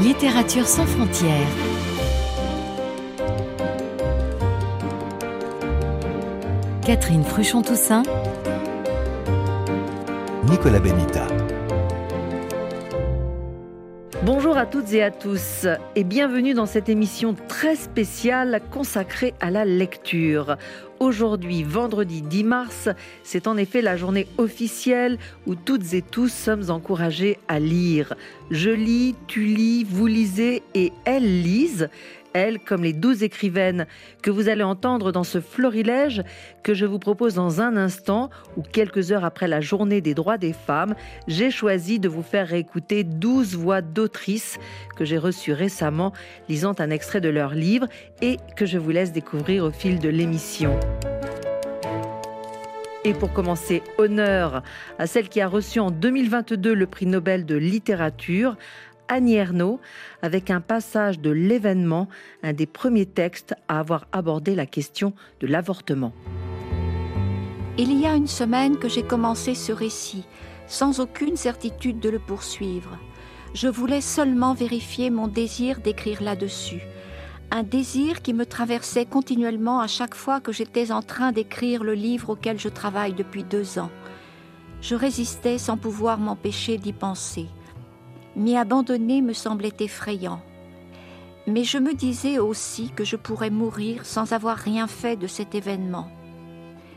Littérature sans frontières. Catherine Fruchon-Toussaint. Nicolas Benita. Bonjour à toutes et à tous et bienvenue dans cette émission très spéciale consacrée à la lecture. Aujourd'hui, vendredi 10 mars, c'est en effet la journée officielle où toutes et tous sommes encouragés à lire. Je lis, tu lis, vous lisez et elles lisent elle, comme les douze écrivaines que vous allez entendre dans ce florilège que je vous propose dans un instant, ou quelques heures après la journée des droits des femmes, j'ai choisi de vous faire réécouter douze voix d'autrices que j'ai reçues récemment lisant un extrait de leur livre et que je vous laisse découvrir au fil de l'émission. Et pour commencer, honneur à celle qui a reçu en 2022 le prix Nobel de littérature, Annie Ernaux avec un passage de l'événement, un des premiers textes à avoir abordé la question de l'avortement. Il y a une semaine que j'ai commencé ce récit, sans aucune certitude de le poursuivre. Je voulais seulement vérifier mon désir d'écrire là-dessus. Un désir qui me traversait continuellement à chaque fois que j'étais en train d'écrire le livre auquel je travaille depuis deux ans. Je résistais sans pouvoir m'empêcher d'y penser. M'y abandonner me semblait effrayant. Mais je me disais aussi que je pourrais mourir sans avoir rien fait de cet événement.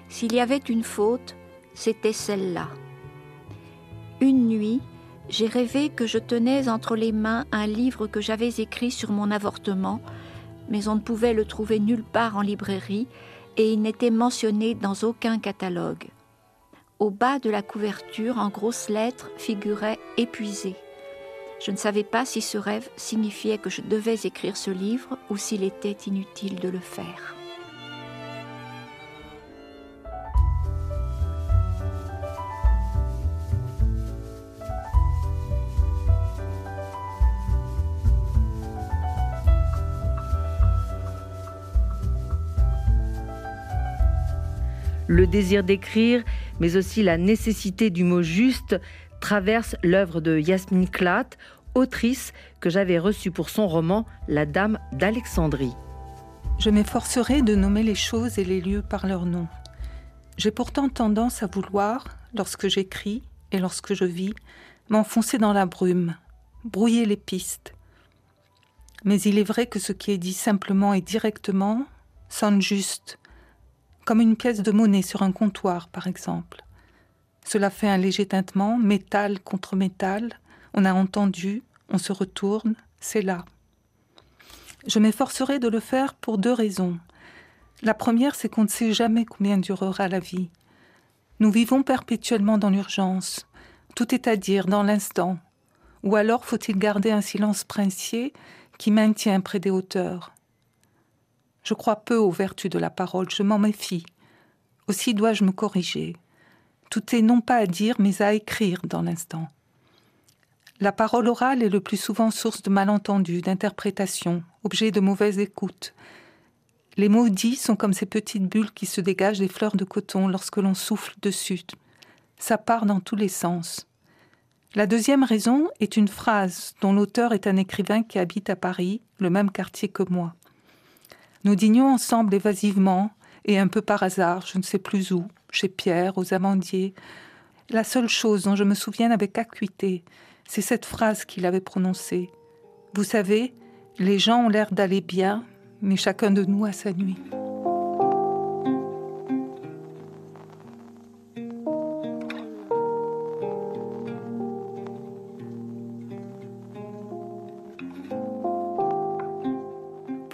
S'il y avait une faute, c'était celle-là. Une nuit, j'ai rêvé que je tenais entre les mains un livre que j'avais écrit sur mon avortement, mais on ne pouvait le trouver nulle part en librairie et il n'était mentionné dans aucun catalogue. Au bas de la couverture, en grosses lettres, figurait épuisé. Je ne savais pas si ce rêve signifiait que je devais écrire ce livre ou s'il était inutile de le faire. Le désir d'écrire, mais aussi la nécessité du mot juste, traverse l'œuvre de Yasmine Klat, autrice que j'avais reçue pour son roman La Dame d'Alexandrie. Je m'efforcerai de nommer les choses et les lieux par leur nom. J'ai pourtant tendance à vouloir, lorsque j'écris et lorsque je vis, m'enfoncer dans la brume, brouiller les pistes. Mais il est vrai que ce qui est dit simplement et directement sonne juste, comme une pièce de monnaie sur un comptoir, par exemple. Cela fait un léger tintement, métal contre métal. On a entendu, on se retourne, c'est là. Je m'efforcerai de le faire pour deux raisons. La première, c'est qu'on ne sait jamais combien durera la vie. Nous vivons perpétuellement dans l'urgence. Tout est à dire dans l'instant. Ou alors faut-il garder un silence princier qui maintient près des hauteurs? Je crois peu aux vertus de la parole, je m'en méfie. Aussi dois-je me corriger. Tout est non pas à dire, mais à écrire dans l'instant. La parole orale est le plus souvent source de malentendus, d'interprétations, objet de mauvaise écoute. Les mots dits sont comme ces petites bulles qui se dégagent des fleurs de coton lorsque l'on souffle dessus. Ça part dans tous les sens. La deuxième raison est une phrase dont l'auteur est un écrivain qui habite à Paris, le même quartier que moi. Nous dînions ensemble évasivement et un peu par hasard, je ne sais plus où, chez Pierre, aux amandiers. La seule chose dont je me souviens avec acuité, c'est cette phrase qu'il avait prononcée. Vous savez, les gens ont l'air d'aller bien, mais chacun de nous a sa nuit.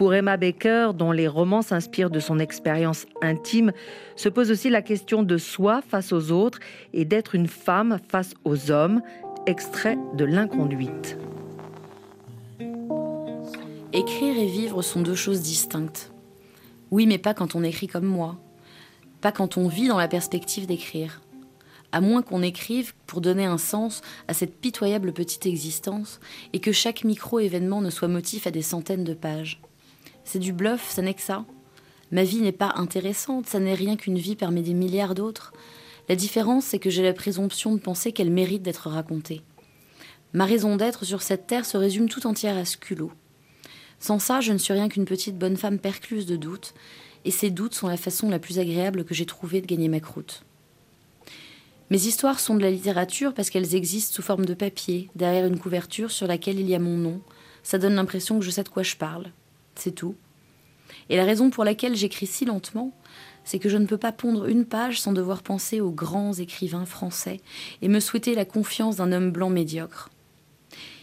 Pour Emma Baker, dont les romans s'inspirent de son expérience intime, se pose aussi la question de soi face aux autres et d'être une femme face aux hommes, extrait de L'inconduite. Écrire et vivre sont deux choses distinctes. Oui, mais pas quand on écrit comme moi. Pas quand on vit dans la perspective d'écrire. À moins qu'on écrive pour donner un sens à cette pitoyable petite existence et que chaque micro-événement ne soit motif à des centaines de pages. C'est du bluff, ça n'est que ça. Ma vie n'est pas intéressante, ça n'est rien qu'une vie parmi des milliards d'autres. La différence, c'est que j'ai la présomption de penser qu'elle mérite d'être racontée. Ma raison d'être sur cette terre se résume tout entière à ce culot. Sans ça, je ne suis rien qu'une petite bonne femme percluse de doutes, et ces doutes sont la façon la plus agréable que j'ai trouvée de gagner ma croûte. Mes histoires sont de la littérature parce qu'elles existent sous forme de papier, derrière une couverture sur laquelle il y a mon nom. Ça donne l'impression que je sais de quoi je parle. C'est tout. Et la raison pour laquelle j'écris si lentement, c'est que je ne peux pas pondre une page sans devoir penser aux grands écrivains français et me souhaiter la confiance d'un homme blanc médiocre.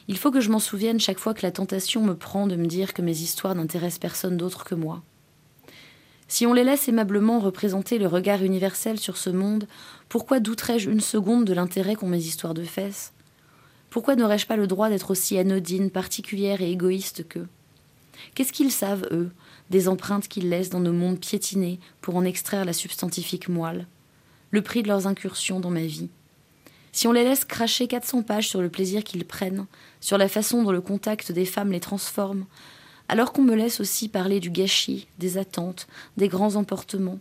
Il faut que je m'en souvienne chaque fois que la tentation me prend de me dire que mes histoires n'intéressent personne d'autre que moi. Si on les laisse aimablement représenter le regard universel sur ce monde, pourquoi douterais-je une seconde de l'intérêt qu'ont mes histoires de fesses? Pourquoi n'aurais-je pas le droit d'être aussi anodine, particulière et égoïste qu'eux? Qu'est-ce qu'ils savent, eux, des empreintes qu'ils laissent dans nos mondes piétinés pour en extraire la substantifique moelle Le prix de leurs incursions dans ma vie? Si on les laisse cracher 400 pages sur le plaisir qu'ils prennent, sur la façon dont le contact des femmes les transforme, alors qu'on me laisse aussi parler du gâchis, des attentes, des grands emportements,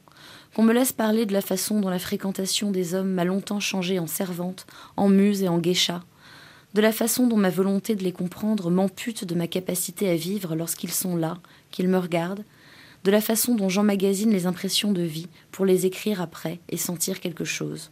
qu'on me laisse parler de la façon dont la fréquentation des hommes m'a longtemps changé en servante, en muse et en geisha, de la façon dont ma volonté de les comprendre m'ampute de ma capacité à vivre lorsqu'ils sont là, qu'ils me regardent, de la façon dont j'emmagasine les impressions de vie pour les écrire après et sentir quelque chose.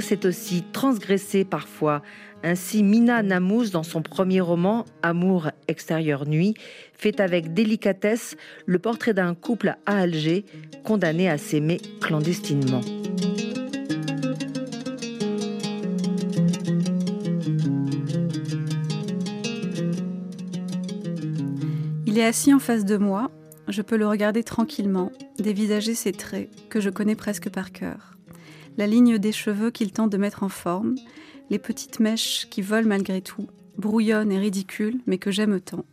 C'est aussi transgresser parfois. Ainsi, Mina Namous, dans son premier roman, Amour extérieur nuit, fait avec délicatesse le portrait d'un couple à Alger condamné à s'aimer clandestinement. Il est assis en face de moi, je peux le regarder tranquillement, dévisager ses traits que je connais presque par cœur. La ligne des cheveux qu'il tente de mettre en forme, les petites mèches qui volent malgré tout, brouillonnes et ridicules, mais que j'aime tant.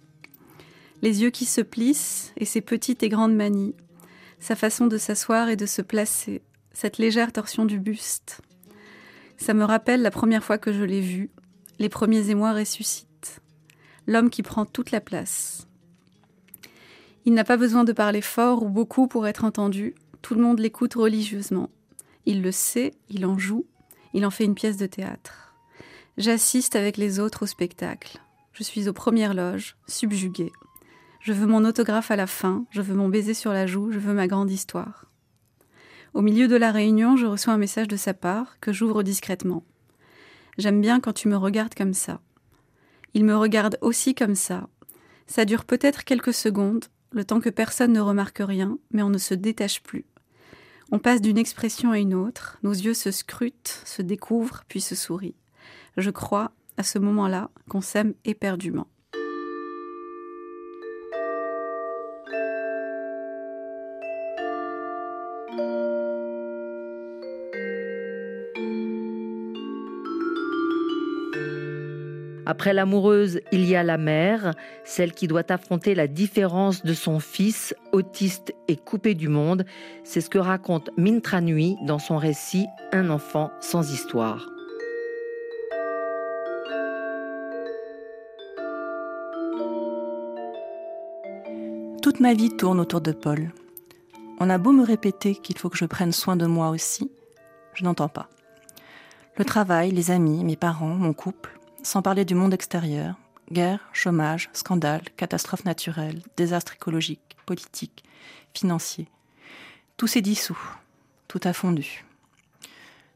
Les yeux qui se plissent et ses petites et grandes manies, sa façon de s'asseoir et de se placer, cette légère torsion du buste. Ça me rappelle la première fois que je l'ai vu, les premiers émois ressuscitent. L'homme qui prend toute la place, il n'a pas besoin de parler fort ou beaucoup pour être entendu, tout le monde l'écoute religieusement. Il le sait, il en joue, il en fait une pièce de théâtre. J'assiste avec les autres au spectacle. Je suis aux premières loges, subjuguée. Je veux mon autographe à la fin, je veux mon baiser sur la joue, je veux ma grande histoire. Au milieu de la réunion, je reçois un message de sa part que j'ouvre discrètement. J'aime bien quand tu me regardes comme ça. Il me regarde aussi comme ça. Ça dure peut-être quelques secondes, le temps que personne ne remarque rien, mais on ne se détache plus. On passe d'une expression à une autre, nos yeux se scrutent, se découvrent, puis se sourient. Je crois, à ce moment-là, qu'on s'aime éperdument. Après l'amoureuse, il y a la mère, celle qui doit affronter la différence de son fils, autiste et coupé du monde. C'est ce que raconte Mintra Nui dans son récit Un enfant sans histoire. Toute ma vie tourne autour de Paul. On a beau me répéter qu'il faut que je prenne soin de moi aussi, je n'entends pas. Le travail, les amis, mes parents, mon couple, sans parler du monde extérieur, guerre, chômage, scandale, catastrophes naturelles, désastres écologiques, politiques, financiers. Tout s'est dissous, tout a fondu.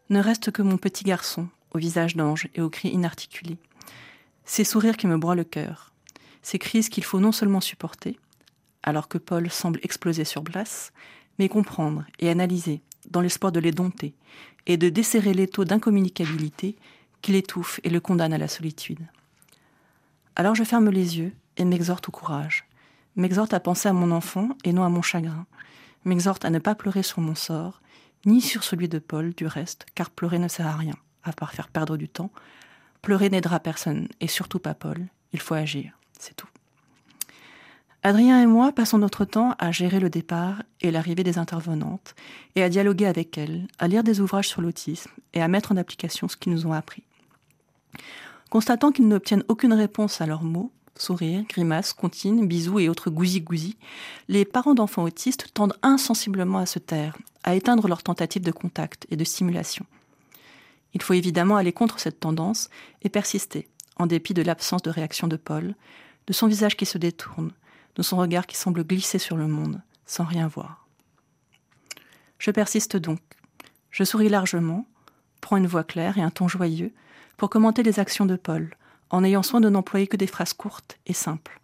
Ne reste que mon petit garçon, au visage d'ange et aux cris inarticulés. Ces sourires qui me broient le cœur, ces crises qu'il faut non seulement supporter, alors que Paul semble exploser sur place, mais comprendre et analyser dans l'espoir de les dompter et de desserrer les taux d'incommunicabilité qui l'étouffe et le condamne à la solitude. Alors je ferme les yeux et m'exhorte au courage, m'exhorte à penser à mon enfant et non à mon chagrin, m'exhorte à ne pas pleurer sur mon sort, ni sur celui de Paul du reste, car pleurer ne sert à rien, à part faire perdre du temps. Pleurer n'aidera personne, et surtout pas Paul, il faut agir, c'est tout. Adrien et moi passons notre temps à gérer le départ et l'arrivée des intervenantes, et à dialoguer avec elles, à lire des ouvrages sur l'autisme et à mettre en application ce qu'ils nous ont appris. Constatant qu'ils n'obtiennent aucune réponse à leurs mots, sourires, grimaces, comptines, bisous et autres gousi-gousi, les parents d'enfants autistes tendent insensiblement à se taire, à éteindre leurs tentatives de contact et de stimulation. Il faut évidemment aller contre cette tendance et persister, en dépit de l'absence de réaction de Paul, de son visage qui se détourne, de son regard qui semble glisser sur le monde, sans rien voir. Je persiste donc. Je souris largement, prends une voix claire et un ton joyeux pour commenter les actions de Paul, en ayant soin de n'employer que des phrases courtes et simples.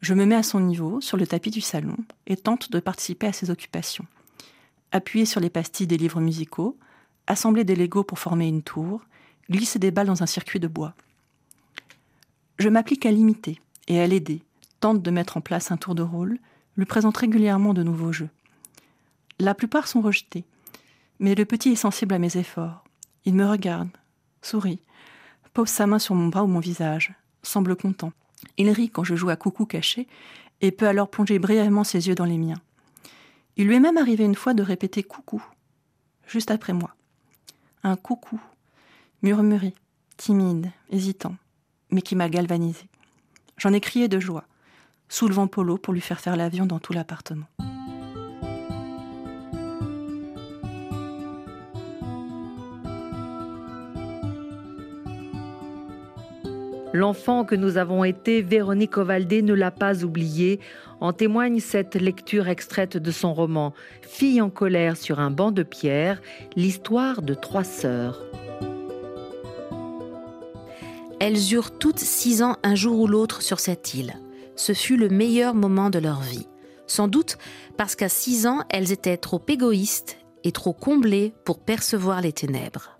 Je me mets à son niveau, sur le tapis du salon, et tente de participer à ses occupations. Appuyer sur les pastilles des livres musicaux, assembler des Legos pour former une tour, glisser des balles dans un circuit de bois. Je m'applique à l'imiter et à l'aider, tente de mettre en place un tour de rôle, lui présente régulièrement de nouveaux jeux. La plupart sont rejetés, mais le petit est sensible à mes efforts. Il me regarde, sourit, pose sa main sur mon bras ou mon visage, semble content. Il rit quand je joue à coucou caché et peut alors plonger brièvement ses yeux dans les miens. Il lui est même arrivé une fois de répéter coucou, juste après moi. Un coucou, murmuré, timide, hésitant, mais qui m'a galvanisé. J'en ai crié de joie, soulevant Polo pour lui faire faire l'avion dans tout l'appartement. L'enfant que nous avons été, Véronique Ovaldé ne l'a pas oublié. En témoigne cette lecture extraite de son roman Fille en colère sur un banc de pierre, l'histoire de trois sœurs. Elles eurent toutes six ans un jour ou l'autre sur cette île. Ce fut le meilleur moment de leur vie. Sans doute parce qu'à six ans, elles étaient trop égoïstes et trop comblées pour percevoir les ténèbres.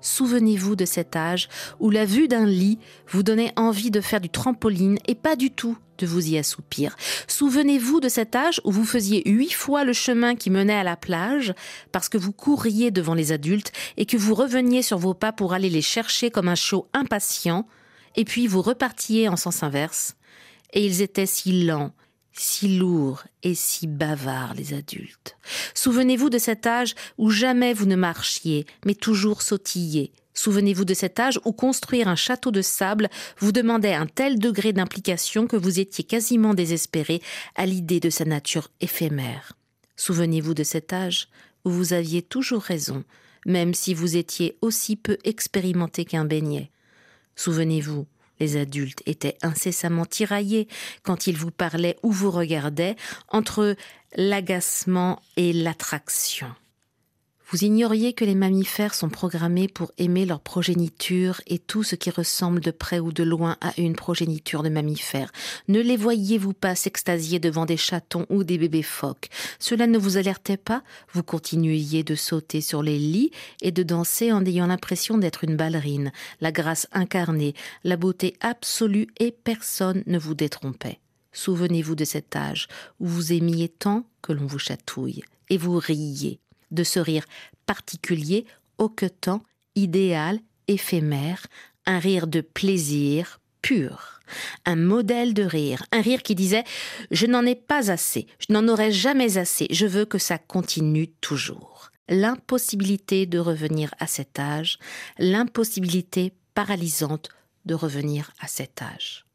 Souvenez-vous de cet âge où la vue d'un lit vous donnait envie de faire du trampoline et pas du tout de vous y assoupir. Souvenez-vous de cet âge où vous faisiez huit fois le chemin qui menait à la plage parce que vous courriez devant les adultes et que vous reveniez sur vos pas pour aller les chercher comme un chaud impatient et puis vous repartiez en sens inverse. Et ils étaient si lents si lourds et si bavards les adultes. Souvenez-vous de cet âge où jamais vous ne marchiez, mais toujours sautilliez. Souvenez-vous de cet âge où construire un château de sable vous demandait un tel degré d'implication que vous étiez quasiment désespéré à l'idée de sa nature éphémère. Souvenez-vous de cet âge où vous aviez toujours raison, même si vous étiez aussi peu expérimenté qu'un beignet. Souvenez-vous les adultes étaient incessamment tiraillés quand ils vous parlaient ou vous regardaient entre l'agacement et l'attraction. Vous ignoriez que les mammifères sont programmés pour aimer leur progéniture et tout ce qui ressemble de près ou de loin à une progéniture de mammifères. Ne les voyiez-vous pas s'extasier devant des chatons ou des bébés phoques? Cela ne vous alertait pas? Vous continuiez de sauter sur les lits et de danser en ayant l'impression d'être une ballerine, la grâce incarnée, la beauté absolue et personne ne vous détrompait. Souvenez-vous de cet âge où vous aimiez tant que l'on vous chatouille et vous riiez de ce rire particulier, hoquetant, idéal, éphémère, un rire de plaisir pur, un modèle de rire, un rire qui disait Je n'en ai pas assez, je n'en aurai jamais assez, je veux que ça continue toujours. L'impossibilité de revenir à cet âge, l'impossibilité paralysante de revenir à cet âge.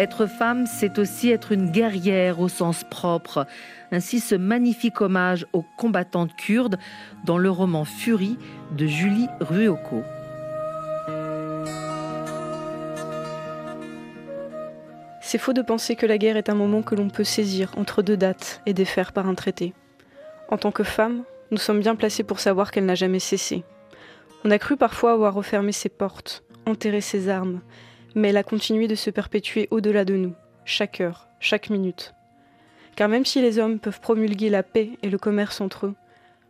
Être femme, c'est aussi être une guerrière au sens propre. Ainsi ce magnifique hommage aux combattantes kurdes dans le roman Furie de Julie Ruoko. C'est faux de penser que la guerre est un moment que l'on peut saisir entre deux dates et défaire par un traité. En tant que femme, nous sommes bien placés pour savoir qu'elle n'a jamais cessé. On a cru parfois avoir refermé ses portes, enterré ses armes, mais elle a continué de se perpétuer au-delà de nous, chaque heure, chaque minute. Car même si les hommes peuvent promulguer la paix et le commerce entre eux,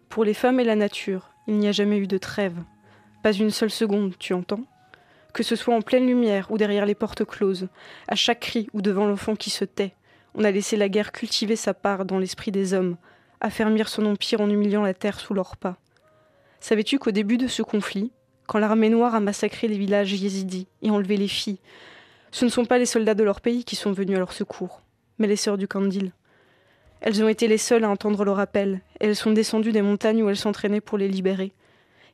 pour les femmes et la nature, il n'y a jamais eu de trêve. Pas une seule seconde, tu entends? Que ce soit en pleine lumière ou derrière les portes closes, à chaque cri ou devant l'enfant qui se tait, on a laissé la guerre cultiver sa part dans l'esprit des hommes, affermir son empire en humiliant la terre sous leurs pas. Savais-tu qu'au début de ce conflit, quand l'armée noire a massacré les villages yézidis et enlevé les filles. Ce ne sont pas les soldats de leur pays qui sont venus à leur secours, mais les sœurs du Kandil. Elles ont été les seules à entendre le rappel, et elles sont descendues des montagnes où elles s'entraînaient pour les libérer.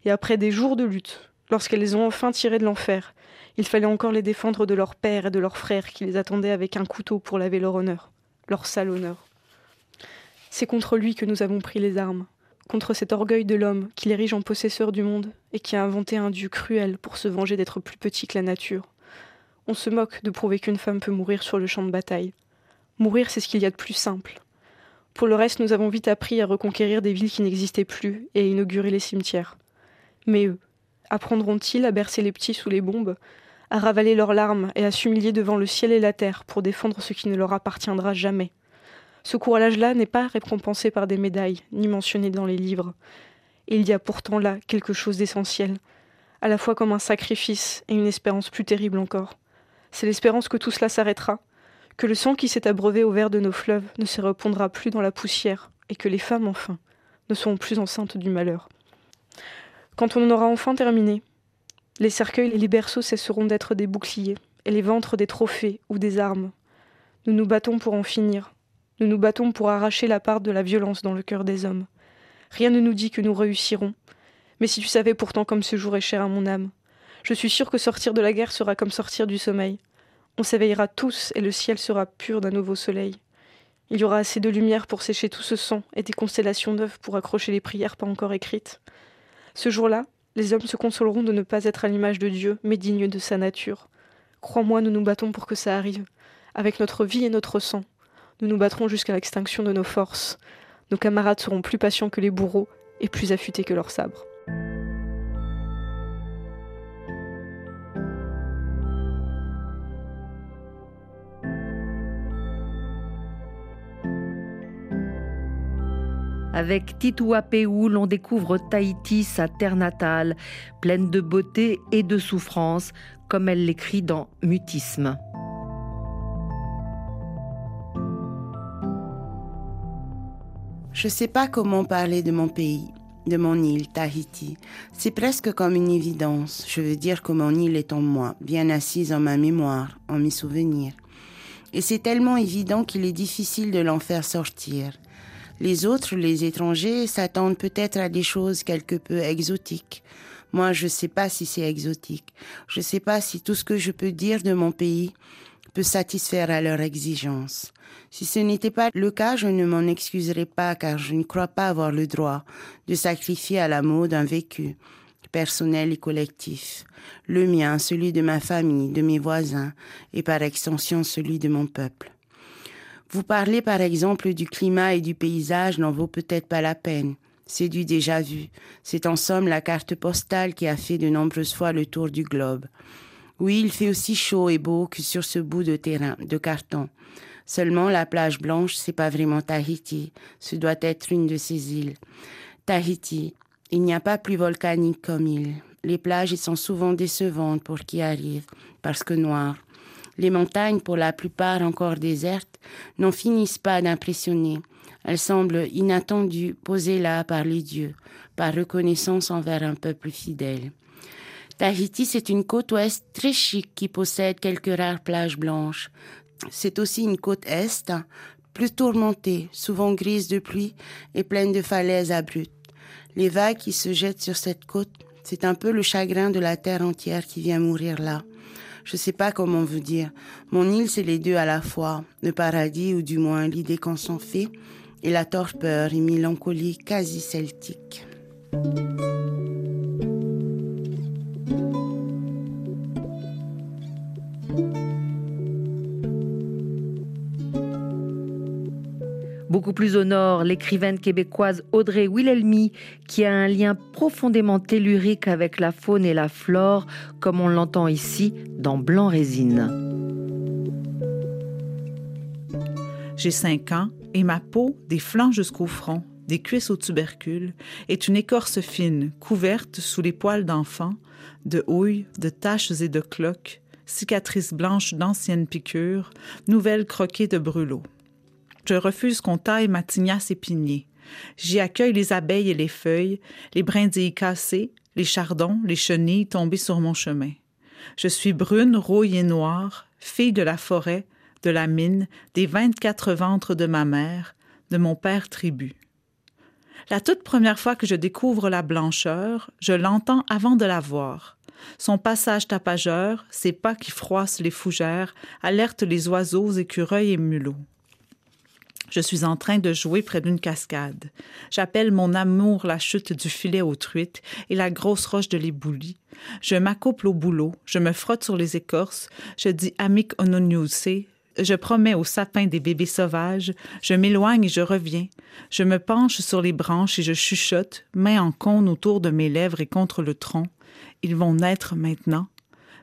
Et après des jours de lutte, lorsqu'elles les ont enfin tirées de l'enfer, il fallait encore les défendre de leur père et de leurs frères qui les attendaient avec un couteau pour laver leur honneur, leur sale honneur. C'est contre lui que nous avons pris les armes, contre cet orgueil de l'homme qui l'érige en possesseur du monde et qui a inventé un dieu cruel pour se venger d'être plus petit que la nature. On se moque de prouver qu'une femme peut mourir sur le champ de bataille. Mourir, c'est ce qu'il y a de plus simple. Pour le reste, nous avons vite appris à reconquérir des villes qui n'existaient plus et à inaugurer les cimetières. Mais eux, apprendront-ils à bercer les petits sous les bombes, à ravaler leurs larmes et à s'humilier devant le ciel et la terre pour défendre ce qui ne leur appartiendra jamais? Ce courage-là n'est pas récompensé par des médailles, ni mentionné dans les livres. Et il y a pourtant là quelque chose d'essentiel, à la fois comme un sacrifice et une espérance plus terrible encore. C'est l'espérance que tout cela s'arrêtera, que le sang qui s'est abreuvé au verre de nos fleuves ne se répondra plus dans la poussière, et que les femmes, enfin, ne seront plus enceintes du malheur. Quand on aura enfin terminé, les cercueils et les berceaux cesseront d'être des boucliers, et les ventres des trophées ou des armes. Nous nous battons pour en finir. Nous nous battons pour arracher la part de la violence dans le cœur des hommes. Rien ne nous dit que nous réussirons. Mais si tu savais pourtant comme ce jour est cher à mon âme, je suis sûr que sortir de la guerre sera comme sortir du sommeil. On s'éveillera tous et le ciel sera pur d'un nouveau soleil. Il y aura assez de lumière pour sécher tout ce sang et des constellations neuves pour accrocher les prières pas encore écrites. Ce jour-là, les hommes se consoleront de ne pas être à l'image de Dieu, mais dignes de sa nature. Crois-moi, nous nous battons pour que ça arrive. Avec notre vie et notre sang, nous nous battrons jusqu'à l'extinction de nos forces. Nos camarades seront plus patients que les bourreaux et plus affûtés que leurs sabres. Avec Tituapéoul, on découvre Tahiti, sa terre natale, pleine de beauté et de souffrance, comme elle l'écrit dans Mutisme. Je ne sais pas comment parler de mon pays, de mon île, Tahiti. C'est presque comme une évidence. Je veux dire que mon île est en moi, bien assise en ma mémoire, en mes souvenirs. Et c'est tellement évident qu'il est difficile de l'en faire sortir. Les autres, les étrangers, s'attendent peut-être à des choses quelque peu exotiques. Moi, je ne sais pas si c'est exotique. Je ne sais pas si tout ce que je peux dire de mon pays peut satisfaire à leurs exigences. Si ce n'était pas le cas, je ne m'en excuserais pas car je ne crois pas avoir le droit de sacrifier à l'amour d'un vécu personnel et collectif, le mien, celui de ma famille, de mes voisins et par extension celui de mon peuple. Vous parlez par exemple du climat et du paysage n'en vaut peut-être pas la peine. C'est du déjà vu. C'est en somme la carte postale qui a fait de nombreuses fois le tour du globe. Oui, il fait aussi chaud et beau que sur ce bout de terrain, de carton. Seulement la plage blanche, c'est pas vraiment Tahiti. Ce doit être une de ces îles. Tahiti, il n'y a pas plus volcanique comme île. Les plages y sont souvent décevantes pour qui arrive, parce que noires. Les montagnes, pour la plupart encore désertes, n'en finissent pas d'impressionner. Elles semblent inattendues, posées là par les dieux, par reconnaissance envers un peuple fidèle. Tahiti, c'est une côte ouest très chic qui possède quelques rares plages blanches. C'est aussi une côte est, plus tourmentée, souvent grise de pluie et pleine de falaises abruptes. Les vagues qui se jettent sur cette côte, c'est un peu le chagrin de la terre entière qui vient mourir là. Je sais pas comment vous dire. Mon île, c'est les deux à la fois. Le paradis, ou du moins l'idée qu'on s'en fait, et la torpeur et mélancolie quasi celtique. Plus au nord, l'écrivaine québécoise Audrey Wilhelmy, qui a un lien profondément tellurique avec la faune et la flore, comme on l'entend ici dans Blanc Résine. J'ai 5 ans et ma peau, des flancs jusqu'au front, des cuisses au tubercule, est une écorce fine, couverte sous les poils d'enfant, de houilles, de taches et de cloques, cicatrices blanches d'anciennes piqûres, nouvelles croquées de brûlots. Je refuse qu'on taille ma tignasse épinée. J'y accueille les abeilles et les feuilles, les brindilles cassées, les chardons, les chenilles tombées sur mon chemin. Je suis brune, rouille et noire, fille de la forêt, de la mine, des vingt-quatre ventres de ma mère, de mon père tribu. La toute première fois que je découvre la blancheur, je l'entends avant de la voir. Son passage tapageur, ses pas qui froissent les fougères, alertent les oiseaux, écureuils et mulots. Je suis en train de jouer près d'une cascade. J'appelle mon amour la chute du filet aux truites et la grosse roche de l'éboulis. Je m'accouple au boulot, je me frotte sur les écorces, je dis amic ononiuse, je promets au sapin des bébés sauvages, je m'éloigne et je reviens. Je me penche sur les branches et je chuchote, main en cône autour de mes lèvres et contre le tronc. Ils vont naître maintenant.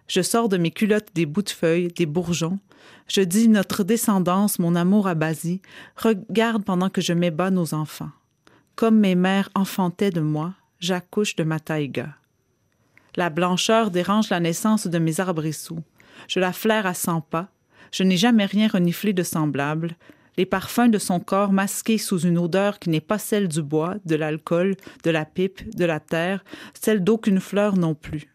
Je sors de mes culottes des bouts de feuilles, des bourgeons. Je dis notre descendance, mon amour à Basie, regarde pendant que je m'ébats nos enfants. Comme mes mères enfantaient de moi, j'accouche de ma taïga. La blancheur dérange la naissance de mes arbrisseaux. Je la flaire à cent pas. Je n'ai jamais rien reniflé de semblable. Les parfums de son corps masqués sous une odeur qui n'est pas celle du bois, de l'alcool, de la pipe, de la terre, celle d'aucune fleur non plus.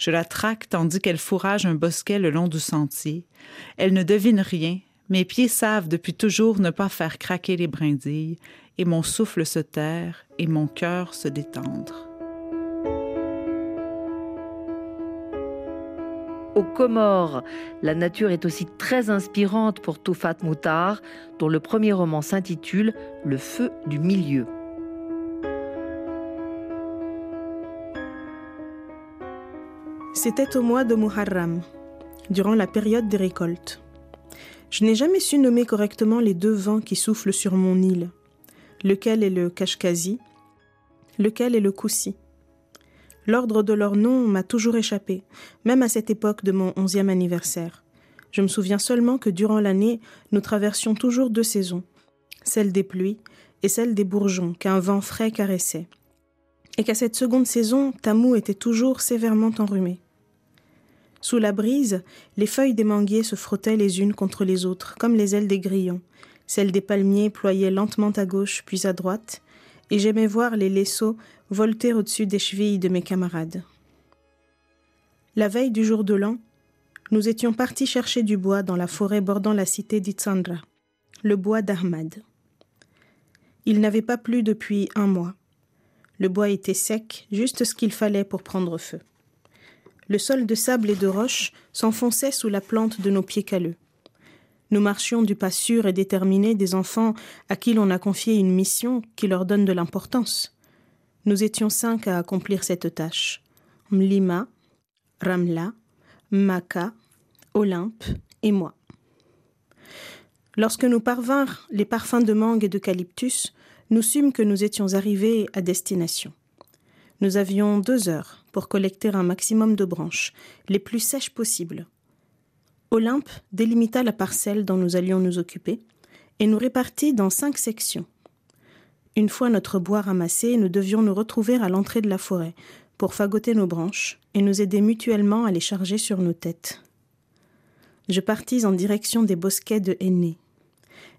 Je la traque tandis qu'elle fourrage un bosquet le long du sentier. Elle ne devine rien. Mes pieds savent depuis toujours ne pas faire craquer les brindilles, et mon souffle se taire et mon cœur se détendre. Aux Comores, la nature est aussi très inspirante pour Toufat Moutar, dont le premier roman s'intitule Le feu du milieu. C'était au mois de Muharram, durant la période des récoltes. Je n'ai jamais su nommer correctement les deux vents qui soufflent sur mon île, lequel est le Kashkazi, lequel est le Koussi. L'ordre de leur nom m'a toujours échappé, même à cette époque de mon onzième anniversaire. Je me souviens seulement que durant l'année, nous traversions toujours deux saisons, celle des pluies et celle des bourgeons qu'un vent frais caressait, et qu'à cette seconde saison, Tamou était toujours sévèrement enrhumé. Sous la brise, les feuilles des manguiers se frottaient les unes contre les autres, comme les ailes des grillons. Celles des palmiers ployaient lentement à gauche puis à droite, et j'aimais voir les laisseaux volter au-dessus des chevilles de mes camarades. La veille du jour de l'an, nous étions partis chercher du bois dans la forêt bordant la cité d'Itsandra, le bois d'Ahmad. Il n'avait pas plu depuis un mois. Le bois était sec, juste ce qu'il fallait pour prendre feu le sol de sable et de roches s'enfonçait sous la plante de nos pieds calleux. Nous marchions du pas sûr et déterminé des enfants à qui l'on a confié une mission qui leur donne de l'importance. Nous étions cinq à accomplir cette tâche. Mlima, Ramla, Maka, Olympe et moi. Lorsque nous parvinrent les parfums de mangue et d'eucalyptus, nous sûmes que nous étions arrivés à destination. Nous avions deux heures pour collecter un maximum de branches, les plus sèches possibles. Olympe délimita la parcelle dont nous allions nous occuper et nous répartit dans cinq sections. Une fois notre bois ramassé, nous devions nous retrouver à l'entrée de la forêt pour fagoter nos branches et nous aider mutuellement à les charger sur nos têtes. Je partis en direction des bosquets de Henné.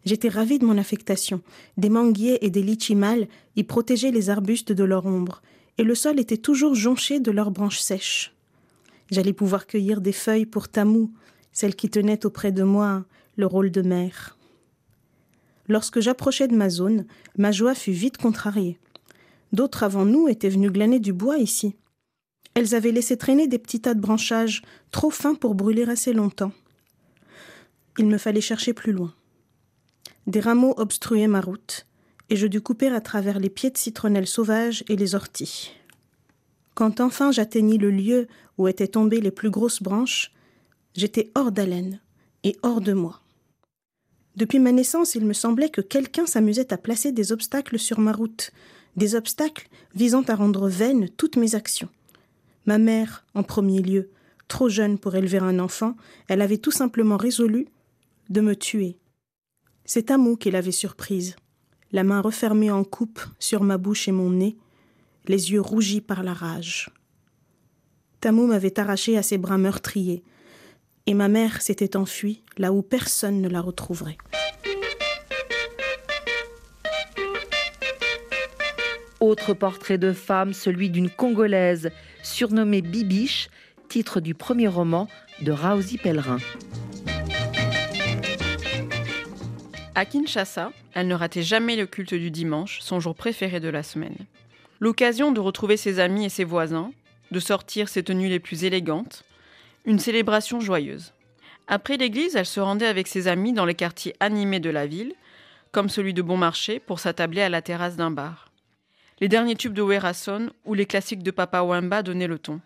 J'étais ravie de mon affectation. Des manguiers et des litchimales y protégeaient les arbustes de leur ombre, et le sol était toujours jonché de leurs branches sèches. J'allais pouvoir cueillir des feuilles pour Tamou, celle qui tenait auprès de moi le rôle de mère. Lorsque j'approchais de ma zone, ma joie fut vite contrariée. D'autres avant nous étaient venus glaner du bois ici. Elles avaient laissé traîner des petits tas de branchages, trop fins pour brûler assez longtemps. Il me fallait chercher plus loin. Des rameaux obstruaient ma route, et je dus couper à travers les pieds de citronnelle sauvages et les orties. Quand enfin j'atteignis le lieu où étaient tombées les plus grosses branches, j'étais hors d'haleine et hors de moi. Depuis ma naissance, il me semblait que quelqu'un s'amusait à placer des obstacles sur ma route, des obstacles visant à rendre vaines toutes mes actions. Ma mère, en premier lieu, trop jeune pour élever un enfant, elle avait tout simplement résolu de me tuer. C'est Amou qui l'avait surprise la main refermée en coupe sur ma bouche et mon nez, les yeux rougis par la rage. Tamou m'avait arraché à ses bras meurtriers, et ma mère s'était enfuie là où personne ne la retrouverait. Autre portrait de femme, celui d'une Congolaise, surnommée Bibiche, titre du premier roman de Raosi Pellerin. À Kinshasa, elle ne ratait jamais le culte du dimanche, son jour préféré de la semaine. L'occasion de retrouver ses amis et ses voisins, de sortir ses tenues les plus élégantes, une célébration joyeuse. Après l'église, elle se rendait avec ses amis dans les quartiers animés de la ville, comme celui de Bon Marché, pour s'attabler à la terrasse d'un bar. Les derniers tubes de Werason ou les classiques de Papa Wamba donnaient le ton.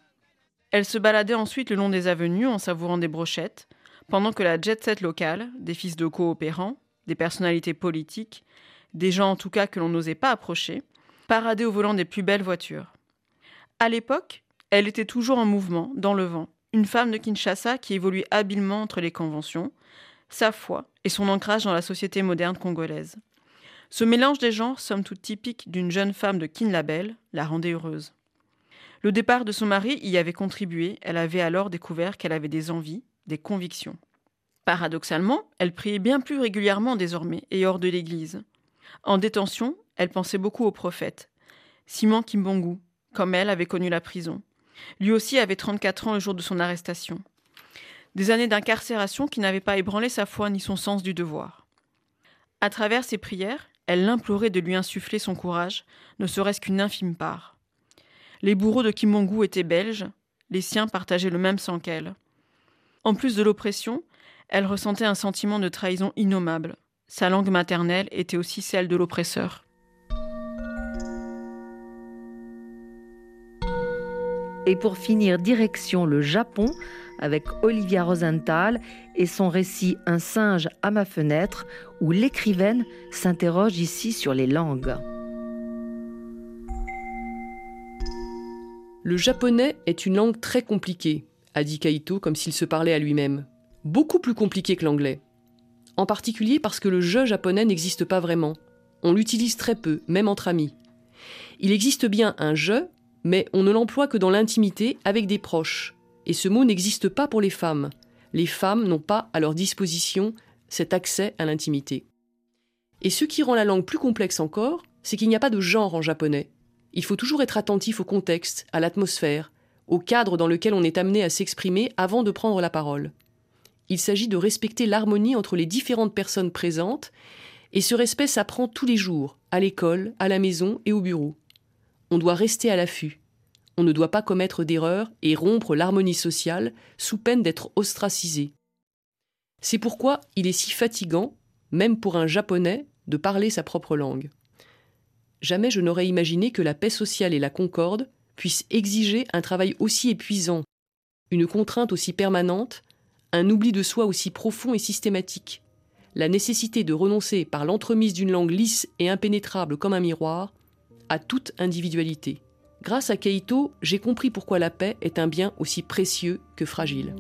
Elle se baladait ensuite le long des avenues en savourant des brochettes, pendant que la jet-set locale, des fils de coopérants, des personnalités politiques, des gens en tout cas que l'on n'osait pas approcher, paradait au volant des plus belles voitures. À l'époque, elle était toujours en mouvement, dans le vent, une femme de Kinshasa qui évoluait habilement entre les conventions, sa foi et son ancrage dans la société moderne congolaise. Ce mélange des genres, somme toute typique d'une jeune femme de Kinlabel, la rendait heureuse. Le départ de son mari y avait contribué, elle avait alors découvert qu'elle avait des envies, des convictions. Paradoxalement, elle priait bien plus régulièrement désormais et hors de l'église. En détention, elle pensait beaucoup au prophète. Simon Kimbongu, comme elle, avait connu la prison. Lui aussi avait 34 ans le jour de son arrestation. Des années d'incarcération qui n'avaient pas ébranlé sa foi ni son sens du devoir. À travers ses prières, elle l'implorait de lui insuffler son courage, ne serait-ce qu'une infime part. Les bourreaux de Kimbongu étaient belges, les siens partageaient le même sang qu'elle. En plus de l'oppression, elle ressentait un sentiment de trahison innommable. Sa langue maternelle était aussi celle de l'oppresseur. Et pour finir, direction le Japon avec Olivia Rosenthal et son récit Un singe à ma fenêtre, où l'écrivaine s'interroge ici sur les langues. Le japonais est une langue très compliquée, a dit Kaito comme s'il se parlait à lui-même. Beaucoup plus compliquée que l'anglais. En particulier parce que le je japonais n'existe pas vraiment. On l'utilise très peu, même entre amis. Il existe bien un je mais on ne l'emploie que dans l'intimité avec des proches. Et ce mot n'existe pas pour les femmes. Les femmes n'ont pas à leur disposition cet accès à l'intimité. Et ce qui rend la langue plus complexe encore, c'est qu'il n'y a pas de genre en japonais. Il faut toujours être attentif au contexte, à l'atmosphère, au cadre dans lequel on est amené à s'exprimer avant de prendre la parole. Il s'agit de respecter l'harmonie entre les différentes personnes présentes, et ce respect s'apprend tous les jours, à l'école, à la maison et au bureau. On doit rester à l'affût. On ne doit pas commettre d'erreurs et rompre l'harmonie sociale sous peine d'être ostracisé. C'est pourquoi il est si fatigant, même pour un japonais, de parler sa propre langue. Jamais je n'aurais imaginé que la paix sociale et la concorde puissent exiger un travail aussi épuisant, une contrainte aussi permanente, un oubli de soi aussi profond et systématique, la nécessité de renoncer par l'entremise d'une langue lisse et impénétrable comme un miroir à toute individualité. Grâce à Keito, j'ai compris pourquoi la paix est un bien aussi précieux que fragile.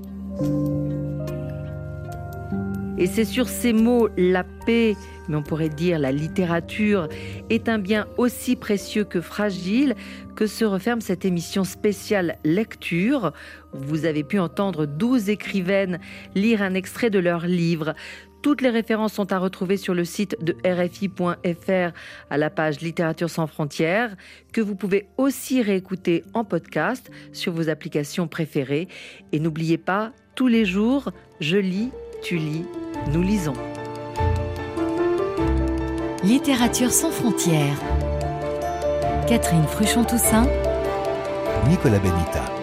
Et c'est sur ces mots, la paix, mais on pourrait dire la littérature, est un bien aussi précieux que fragile, que se referme cette émission spéciale lecture. Vous avez pu entendre 12 écrivaines lire un extrait de leur livre. Toutes les références sont à retrouver sur le site de rfi.fr à la page Littérature sans frontières, que vous pouvez aussi réécouter en podcast sur vos applications préférées. Et n'oubliez pas, tous les jours, je lis, tu lis, nous lisons. Littérature sans frontières. Catherine Fruchon-Toussaint. Nicolas Benita.